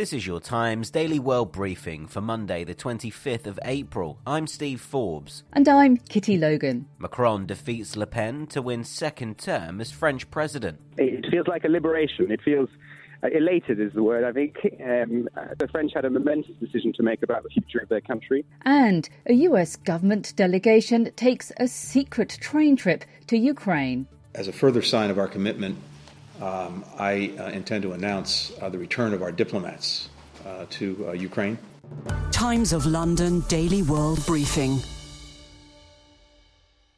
This is your Times Daily World Briefing for Monday, the 25th of April. I'm Steve Forbes. And I'm Kitty Logan. Macron defeats Le Pen to win second term as French president. It feels like a liberation. It feels uh, elated, is the word. I think um, uh, the French had a momentous decision to make about the future of their country. And a US government delegation takes a secret train trip to Ukraine. As a further sign of our commitment um, I uh, intend to announce uh, the return of our diplomats uh, to uh, Ukraine. Times of London Daily World Briefing.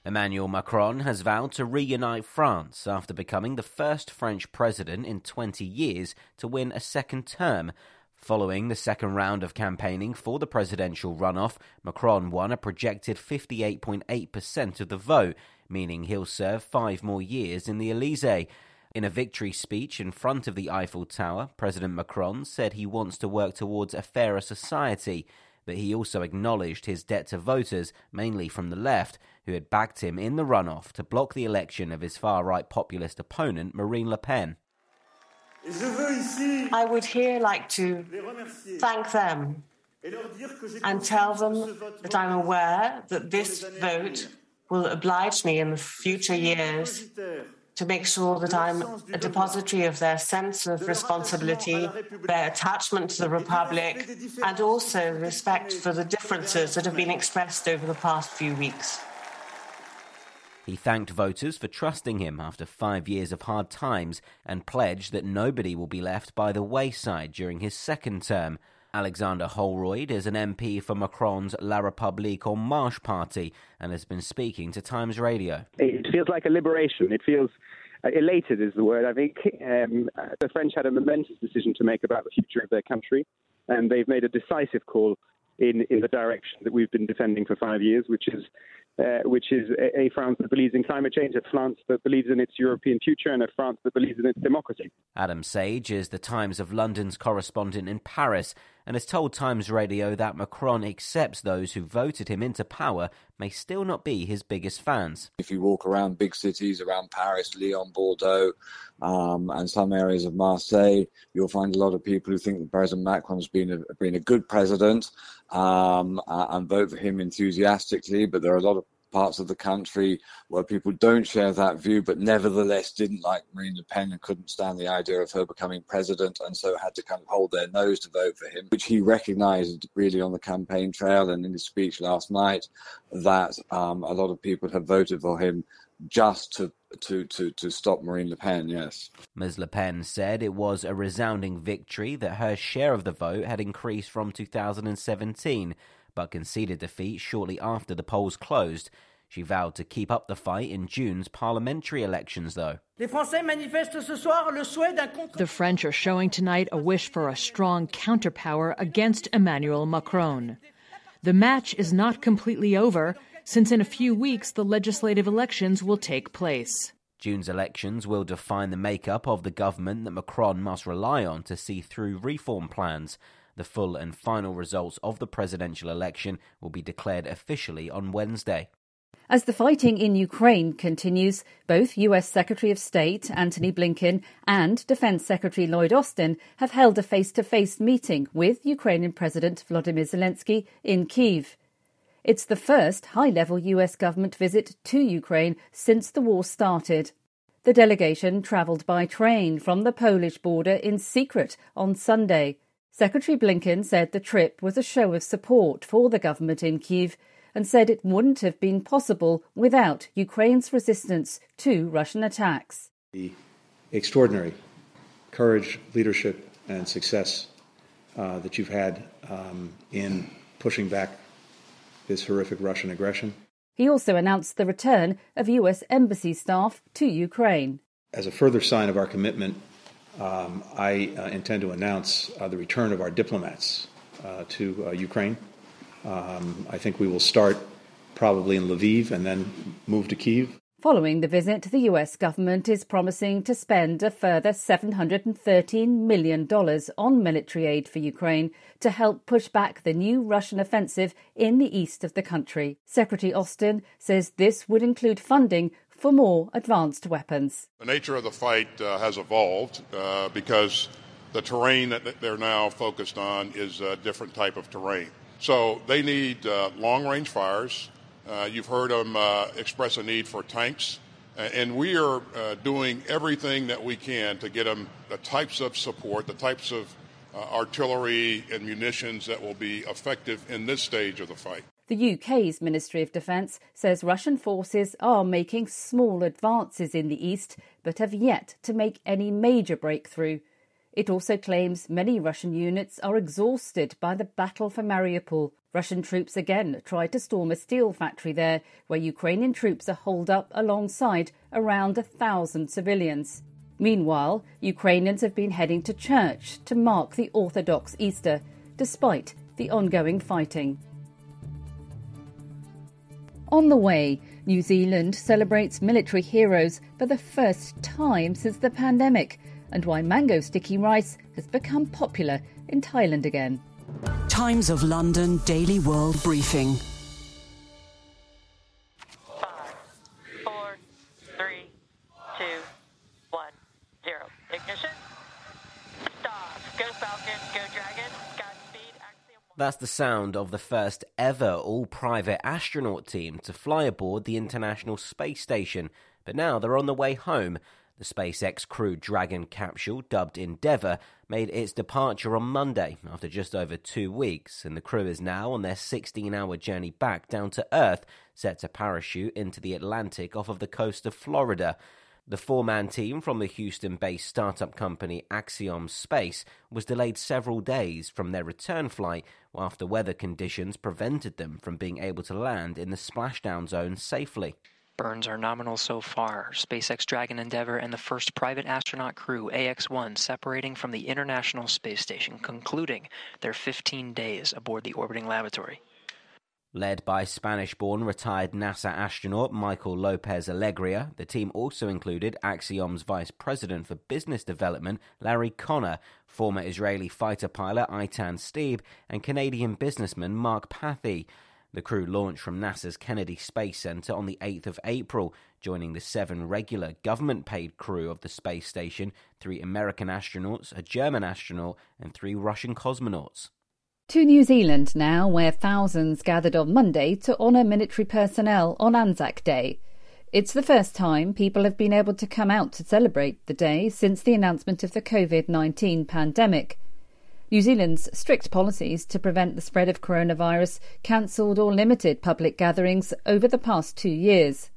Emmanuel Macron has vowed to reunite France after becoming the first French president in 20 years to win a second term. Following the second round of campaigning for the presidential runoff, Macron won a projected 58.8% of the vote, meaning he'll serve five more years in the Elysee. In a victory speech in front of the Eiffel Tower, President Macron said he wants to work towards a fairer society, but he also acknowledged his debt to voters, mainly from the left, who had backed him in the runoff to block the election of his far right populist opponent, Marine Le Pen. I would here like to thank them and tell them that I'm aware that this vote will oblige me in the future years to make sure that I'm a depository of their sense of responsibility, their attachment to the Republic, and also respect for the differences that have been expressed over the past few weeks. He thanked voters for trusting him after five years of hard times and pledged that nobody will be left by the wayside during his second term. Alexander Holroyd is an MP for Macron's La République En Marche party and has been speaking to Times Radio. It feels like a liberation. It feels uh, elated, is the word. I think um, the French had a momentous decision to make about the future of their country, and they've made a decisive call in, in the direction that we've been defending for five years, which is uh, which is a, a, France that believes in climate change, a France that believes in its European future, and a France that believes in its democracy. Adam Sage is the Times of London's correspondent in Paris and has told Times Radio that Macron accepts those who voted him into power may still not be his biggest fans. If you walk around big cities around Paris, Lyon, Bordeaux, um, and some areas of Marseille, you'll find a lot of people who think that President Macron's been a, been a good president um, and vote for him enthusiastically. But there are a lot of parts of the country where people don't share that view, but nevertheless didn't like Marine Le Pen and couldn't stand the idea of her becoming president, and so had to kind of hold their nose to vote for him, which he recognized really on the campaign trail and in his speech last night that um, a lot of people have voted for him just to to to to stop Marine Le Pen. Yes, Ms. Le Pen said it was a resounding victory that her share of the vote had increased from 2017 but conceded defeat shortly after the polls closed. She vowed to keep up the fight in June's parliamentary elections, though. The French are showing tonight a wish for a strong counterpower against Emmanuel Macron. The match is not completely over, since in a few weeks the legislative elections will take place. June's elections will define the makeup of the government that Macron must rely on to see through reform plans. The full and final results of the presidential election will be declared officially on Wednesday. As the fighting in Ukraine continues, both US Secretary of State Antony Blinken and Defense Secretary Lloyd Austin have held a face to face meeting with Ukrainian President Volodymyr Zelensky in Kiev. It's the first high level US government visit to Ukraine since the war started. The delegation travelled by train from the Polish border in secret on Sunday Secretary Blinken said the trip was a show of support for the government in Kiev and said it wouldn't have been possible without Ukraine's resistance to Russian attacks. The extraordinary courage, leadership, and success uh, that you've had um, in pushing back this horrific Russian aggression. He also announced the return of U.S. embassy staff to Ukraine. As a further sign of our commitment um, I uh, intend to announce uh, the return of our diplomats uh, to uh, Ukraine. Um, I think we will start probably in Lviv and then move to Kiev. Following the visit, the US government is promising to spend a further $713 million on military aid for Ukraine to help push back the new Russian offensive in the east of the country. Secretary Austin says this would include funding for more advanced weapons. The nature of the fight uh, has evolved uh, because the terrain that they're now focused on is a different type of terrain. So they need uh, long range fires. Uh, you've heard them uh, express a need for tanks. And we are uh, doing everything that we can to get them the types of support, the types of artillery and munitions that will be effective in this stage of the fight. The UK's Ministry of Defence says Russian forces are making small advances in the east, but have yet to make any major breakthrough. It also claims many Russian units are exhausted by the battle for Mariupol. Russian troops again tried to storm a steel factory there, where Ukrainian troops are holed up alongside around a thousand civilians. Meanwhile, Ukrainians have been heading to church to mark the Orthodox Easter, despite the ongoing fighting. On the way, New Zealand celebrates military heroes for the first time since the pandemic and why mango sticky rice has become popular in Thailand again. Times of London Daily World Briefing. That's the sound of the first ever all private astronaut team to fly aboard the International Space Station, but now they're on the way home the SpaceX Crew Dragon capsule, dubbed Endeavour, made its departure on Monday after just over two weeks, and the crew is now on their 16 hour journey back down to Earth, set to parachute into the Atlantic off of the coast of Florida. The four man team from the Houston based startup company Axiom Space was delayed several days from their return flight after weather conditions prevented them from being able to land in the splashdown zone safely. Burns are nominal so far. SpaceX Dragon Endeavour and the first private astronaut crew, AX 1, separating from the International Space Station, concluding their 15 days aboard the orbiting laboratory. Led by Spanish born retired NASA astronaut Michael Lopez Alegria, the team also included Axiom's Vice President for Business Development, Larry Connor, former Israeli fighter pilot Eytan Stibbe, and Canadian businessman Mark Pathy. The crew launched from NASA's Kennedy Space Center on the 8th of April, joining the seven regular government paid crew of the space station three American astronauts, a German astronaut, and three Russian cosmonauts. To New Zealand now, where thousands gathered on Monday to honour military personnel on Anzac Day. It's the first time people have been able to come out to celebrate the day since the announcement of the COVID 19 pandemic. New Zealand's strict policies to prevent the spread of coronavirus cancelled or limited public gatherings over the past two years.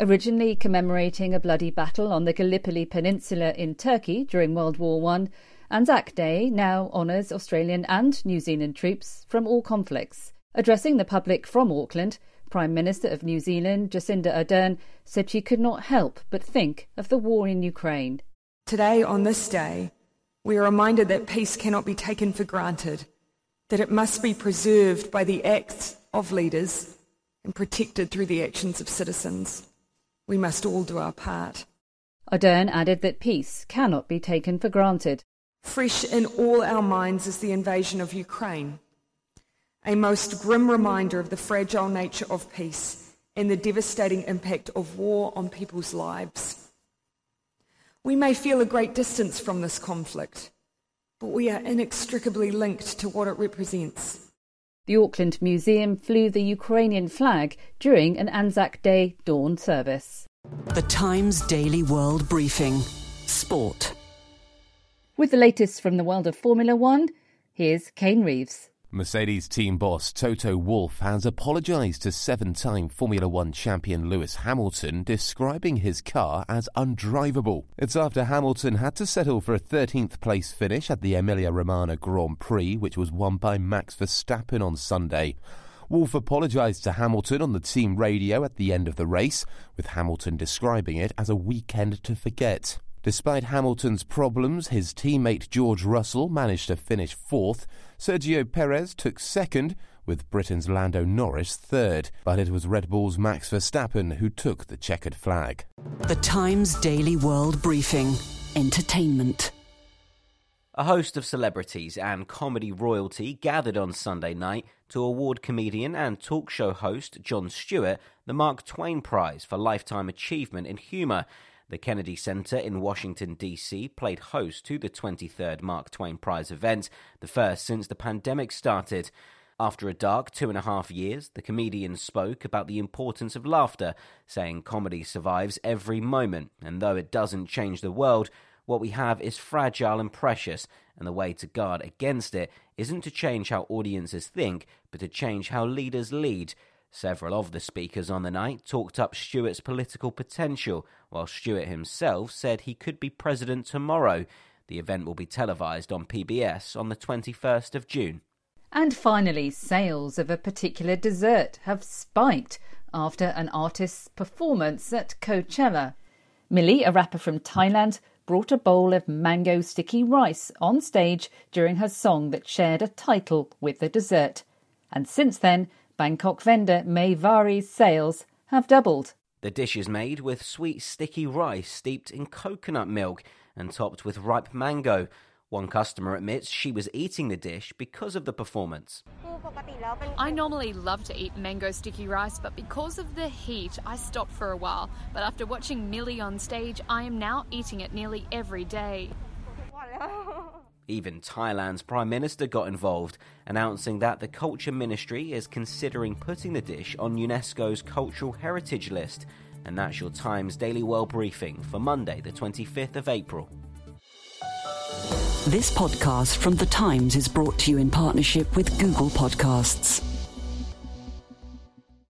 Originally commemorating a bloody battle on the Gallipoli Peninsula in Turkey during World War One, Anzac Day now honours Australian and New Zealand troops from all conflicts. Addressing the public from Auckland, Prime Minister of New Zealand Jacinda Ardern said she could not help but think of the war in Ukraine. Today, on this day, we are reminded that peace cannot be taken for granted, that it must be preserved by the acts of leaders and protected through the actions of citizens. We must all do our part. Ardern added that peace cannot be taken for granted. Fresh in all our minds is the invasion of Ukraine, a most grim reminder of the fragile nature of peace and the devastating impact of war on people's lives. We may feel a great distance from this conflict, but we are inextricably linked to what it represents. The Auckland Museum flew the Ukrainian flag during an Anzac Day dawn service. The Times Daily World Briefing Sport. With the latest from the world of Formula One, here's Kane Reeves. Mercedes team boss Toto Wolff has apologised to seven time Formula One champion Lewis Hamilton, describing his car as undrivable. It's after Hamilton had to settle for a 13th place finish at the Emilia Romagna Grand Prix, which was won by Max Verstappen on Sunday. Wolff apologised to Hamilton on the team radio at the end of the race, with Hamilton describing it as a weekend to forget. Despite Hamilton's problems, his teammate George Russell managed to finish fourth. Sergio Perez took second, with Britain's Lando Norris third. But it was Red Bull's Max Verstappen who took the checkered flag. The Times Daily World Briefing Entertainment. A host of celebrities and comedy royalty gathered on Sunday night to award comedian and talk show host Jon Stewart the Mark Twain Prize for Lifetime Achievement in Humor. The Kennedy Center in Washington, D.C. played host to the 23rd Mark Twain Prize event, the first since the pandemic started. After a dark two and a half years, the comedian spoke about the importance of laughter, saying comedy survives every moment, and though it doesn't change the world, what we have is fragile and precious, and the way to guard against it isn't to change how audiences think, but to change how leaders lead. Several of the speakers on the night talked up Stewart's political potential, while Stewart himself said he could be president tomorrow. The event will be televised on PBS on the 21st of June. And finally, sales of a particular dessert have spiked after an artist's performance at Coachella. Milli, a rapper from Thailand, brought a bowl of mango sticky rice on stage during her song that shared a title with the dessert. And since then, Bangkok vendor Mae Varee's sales have doubled. The dish is made with sweet sticky rice steeped in coconut milk and topped with ripe mango. One customer admits she was eating the dish because of the performance. I normally love to eat mango sticky rice, but because of the heat, I stopped for a while. But after watching Milli on stage, I am now eating it nearly every day. Even Thailand's Prime Minister got involved, announcing that the Culture Ministry is considering putting the dish on UNESCO's Cultural Heritage List. And that's your Times Daily World Briefing for Monday, the 25th of April. This podcast from The Times is brought to you in partnership with Google Podcasts.